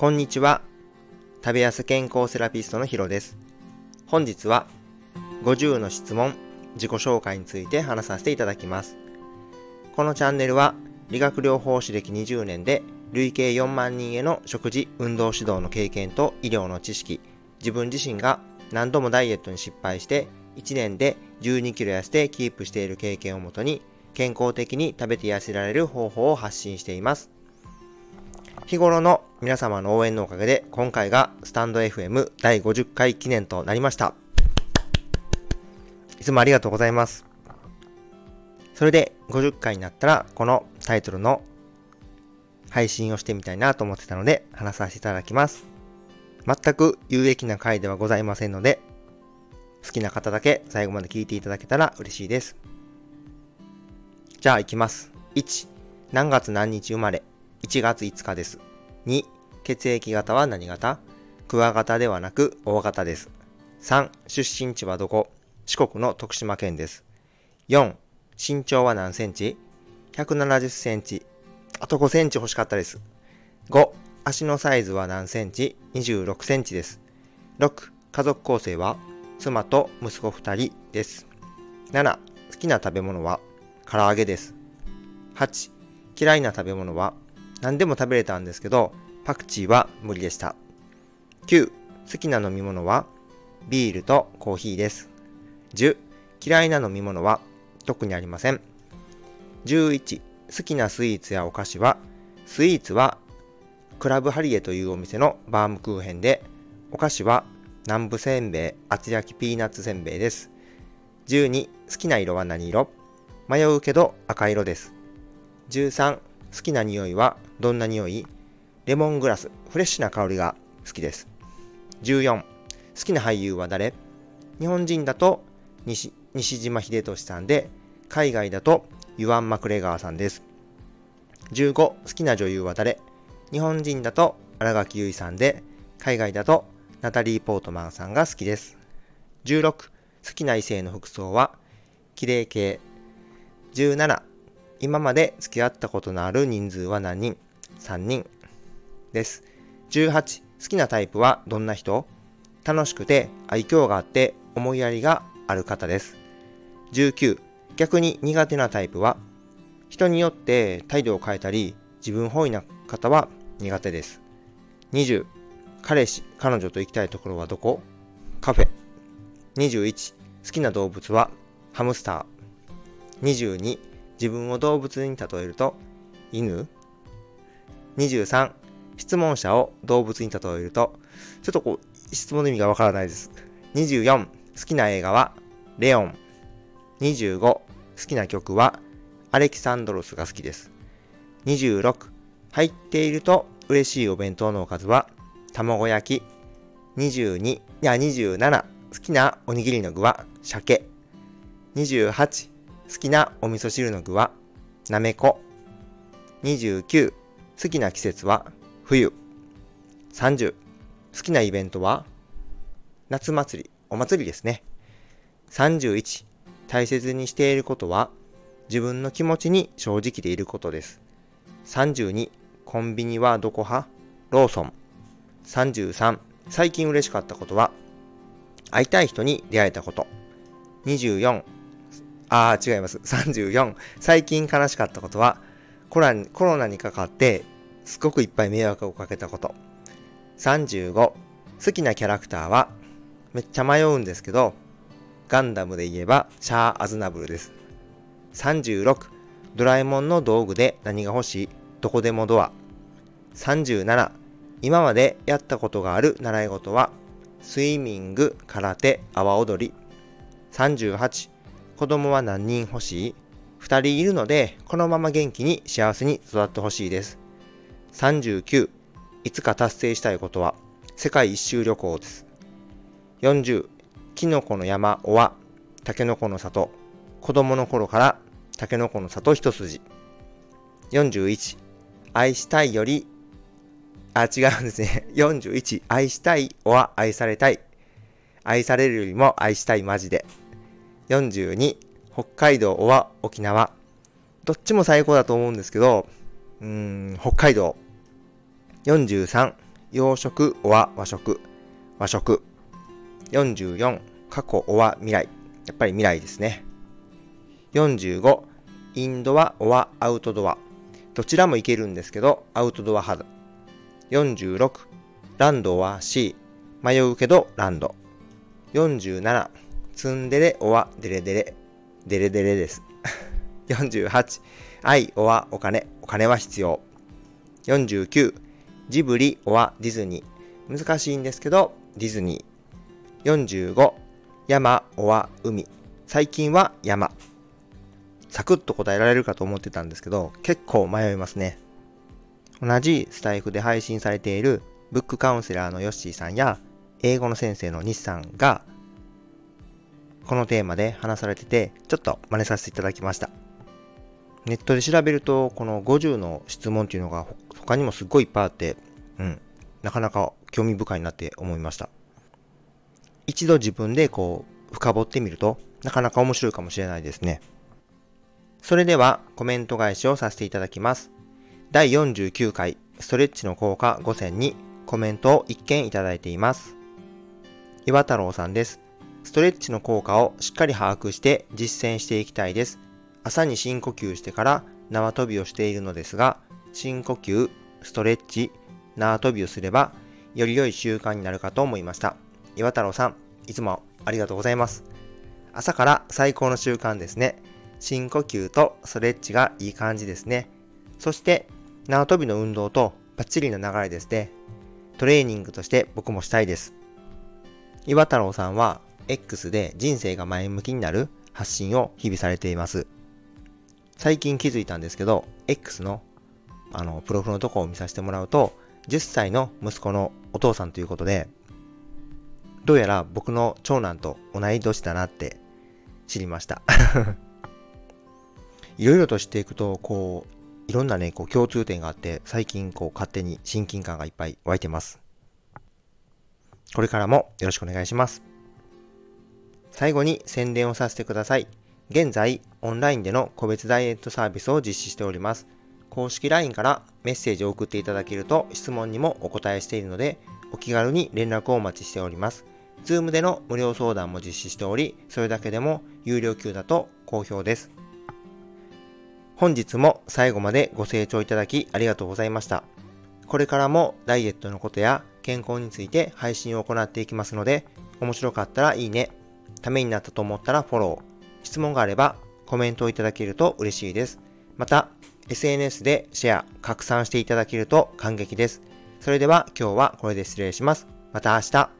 こんにちは。食べやす健康セラピストのヒロです。本日は50の質問、自己紹介について話させていただきます。このチャンネルは理学療法士歴20年で累計4万人への食事、運動指導の経験と医療の知識、自分自身が何度もダイエットに失敗して1年で12キロ痩せてキープしている経験をもとに健康的に食べて痩せられる方法を発信しています。日頃の皆様の応援のおかげで今回がスタンド FM 第50回記念となりました。いつもありがとうございます。それで50回になったらこのタイトルの配信をしてみたいなと思ってたので話させていただきます。全く有益な回ではございませんので好きな方だけ最後まで聞いていただけたら嬉しいです。じゃあ行きます。1、何月何日生まれ ?1 月5日です。2、血液型は何型？クワガタではなく大型です。3、出身地はどこ？四国の徳島県です。4、身長は何センチ ?170 センチ。あと5センチ欲しかったです。5、足のサイズは何センチ ?26 センチです。6、家族構成は？妻と息子2人です。7、好きな食べ物は？唐揚げです。8、嫌いな食べ物は？何でも食べれたんですけど、パクチーは無理でした。9、好きな飲み物は？ビールとコーヒーです。10、嫌いな飲み物は？特にありません。11、好きなスイーツやお菓子は、スイーツは？クラブハリエというお店のバームクーヘンで、お菓子は？南部せんべい厚焼きピーナッツせんべいです。12、好きな色は何色？迷うけど赤色です。13、好きな匂いはどんな匂い？レモングラス、フレッシュな香りが好きです。14、好きな俳優は誰？日本人だと西西島秀俊さんで、海外だとユワン・マクレガーさんです。15、好きな女優は誰？日本人だと新垣結衣さんで、海外だとナタリー・ポートマンさんが好きです。16、好きな異性の服装は、綺麗系17、今まで付き合ったことのある人数は何人 ?3 人です。18、好きなタイプはどんな人？楽しくて愛嬌があって思いやりがある方です。19、逆に苦手なタイプは？人によって態度を変えたり自分本位な方は苦手です。20、彼氏、彼女と行きたいところはどこ？カフェ。21、好きな動物はハムスター。22自分を動物に例えると犬。23質問者を動物に例えるとちょっとこう質問の意味がわからないです。24好きな映画はレオン。25好きな曲はアレキサンドロスが好きです。26入っていると嬉しいお弁当のおかずは卵焼き。22いや27好きなおにぎりの具は鮭。28好きなお味噌汁の具は？なめこ。29、好きな季節は？冬。30、好きなイベントは？夏祭り、お祭りですね。31、大切にしていることは？自分の気持ちに正直でいることです。32、コンビニはどこ派？ローソン。33、最近嬉しかったことは？会いたい人に出会えたこと。24、ああ、違います。34。最近悲しかったことは、コロナコロナにかかって、すごくいっぱい迷惑をかけたこと。35。好きなキャラクターは、めっちゃ迷うんですけど、ガンダムで言えば、シャア・アズナブルです。36。ドラえもんの道具で何が欲しい？どこでもドア。37。今までやったことがある習い事は、スイミング、空手、阿波踊り。38。子供は何人欲しい ?2 人いるので、このまま元気に幸せに育ってほしいです。39、いつか達成したいことは、世界一周旅行です。40、キノコの山、尾は、タケノコの里。子供の頃からタケノコの里一筋。41、愛したいより、あ、違うんですね。41、愛したいおは愛されたい。愛されるよりも愛したいマジで。42、北海道は沖縄。どっちも最高だと思うんですけど、うーん、北海道。43、洋食は和食、和食。44、過去は未来。やっぱり未来ですね。45、インドははアウトドア。どちらもいけるんですけど、アウトドア派だ。46、ランドは C。迷うけどランド。47、ツンデレおはデレデレ。デレデレです。48、愛おはお金。お金は必要。49、ジブリおはディズニー。難しいんですけど、ディズニー。45、山おは海。最近は山。サクッと答えられるかと思ってたんですけど、結構迷いますね。同じスタイフで配信されているブックカウンセラーのヨッシーさんや英語の先生の西さんがこのテーマで話されてて、ちょっと真似させていただきました。ネットで調べると、この50の質問っていうのが他にもすっごいいっぱいあって、うん、なかなか興味深いなって思いました。一度自分でこう、深掘ってみると、なかなか面白いかもしれないですね。それではコメント返しをさせていただきます。第49回ストレッチの効果5選にコメントを1件いただいています。岩太郎さんです。ストレッチの効果をしっかり把握して実践していきたいです。朝に深呼吸してから縄跳びをしているのですが、深呼吸、ストレッチ、縄跳びをすれば、より良い習慣になるかと思いました。岩太郎さん、いつもありがとうございます。朝から最高の習慣ですね。深呼吸とストレッチがいい感じですね。そして、縄跳びの運動とバッチリの流れですね。トレーニングとして僕もしたいです。岩太郎さんは X で人生が前向きになる発信を日々されています。最近気づいたんですけど、X のあの、プロフのとこを見させてもらうと、10歳の息子のお父さんということで、どうやら僕の長男と同い年だなって知りました。いろいろとしていくと、こう、いろんなね、こう共通点があって、最近こう勝手に親近感がいっぱい湧いてます。これからもよろしくお願いします。最後に宣伝をさせてください。現在、オンラインでの個別ダイエットサービスを実施しております。公式 LINE からメッセージを送っていただけると質問にもお答えしているので、お気軽に連絡をお待ちしております。Zoom での無料相談も実施しており、それだけでも有料級だと好評です。本日も最後までご清聴いただきありがとうございました。これからもダイエットのことや健康について配信を行っていきますので、面白かったらいいね、ためになったと思ったらフォロー、質問があればコメントをいただけると嬉しいです。また、SNS でシェア、拡散していただけると感激です。それでは今日はこれで失礼します。また明日。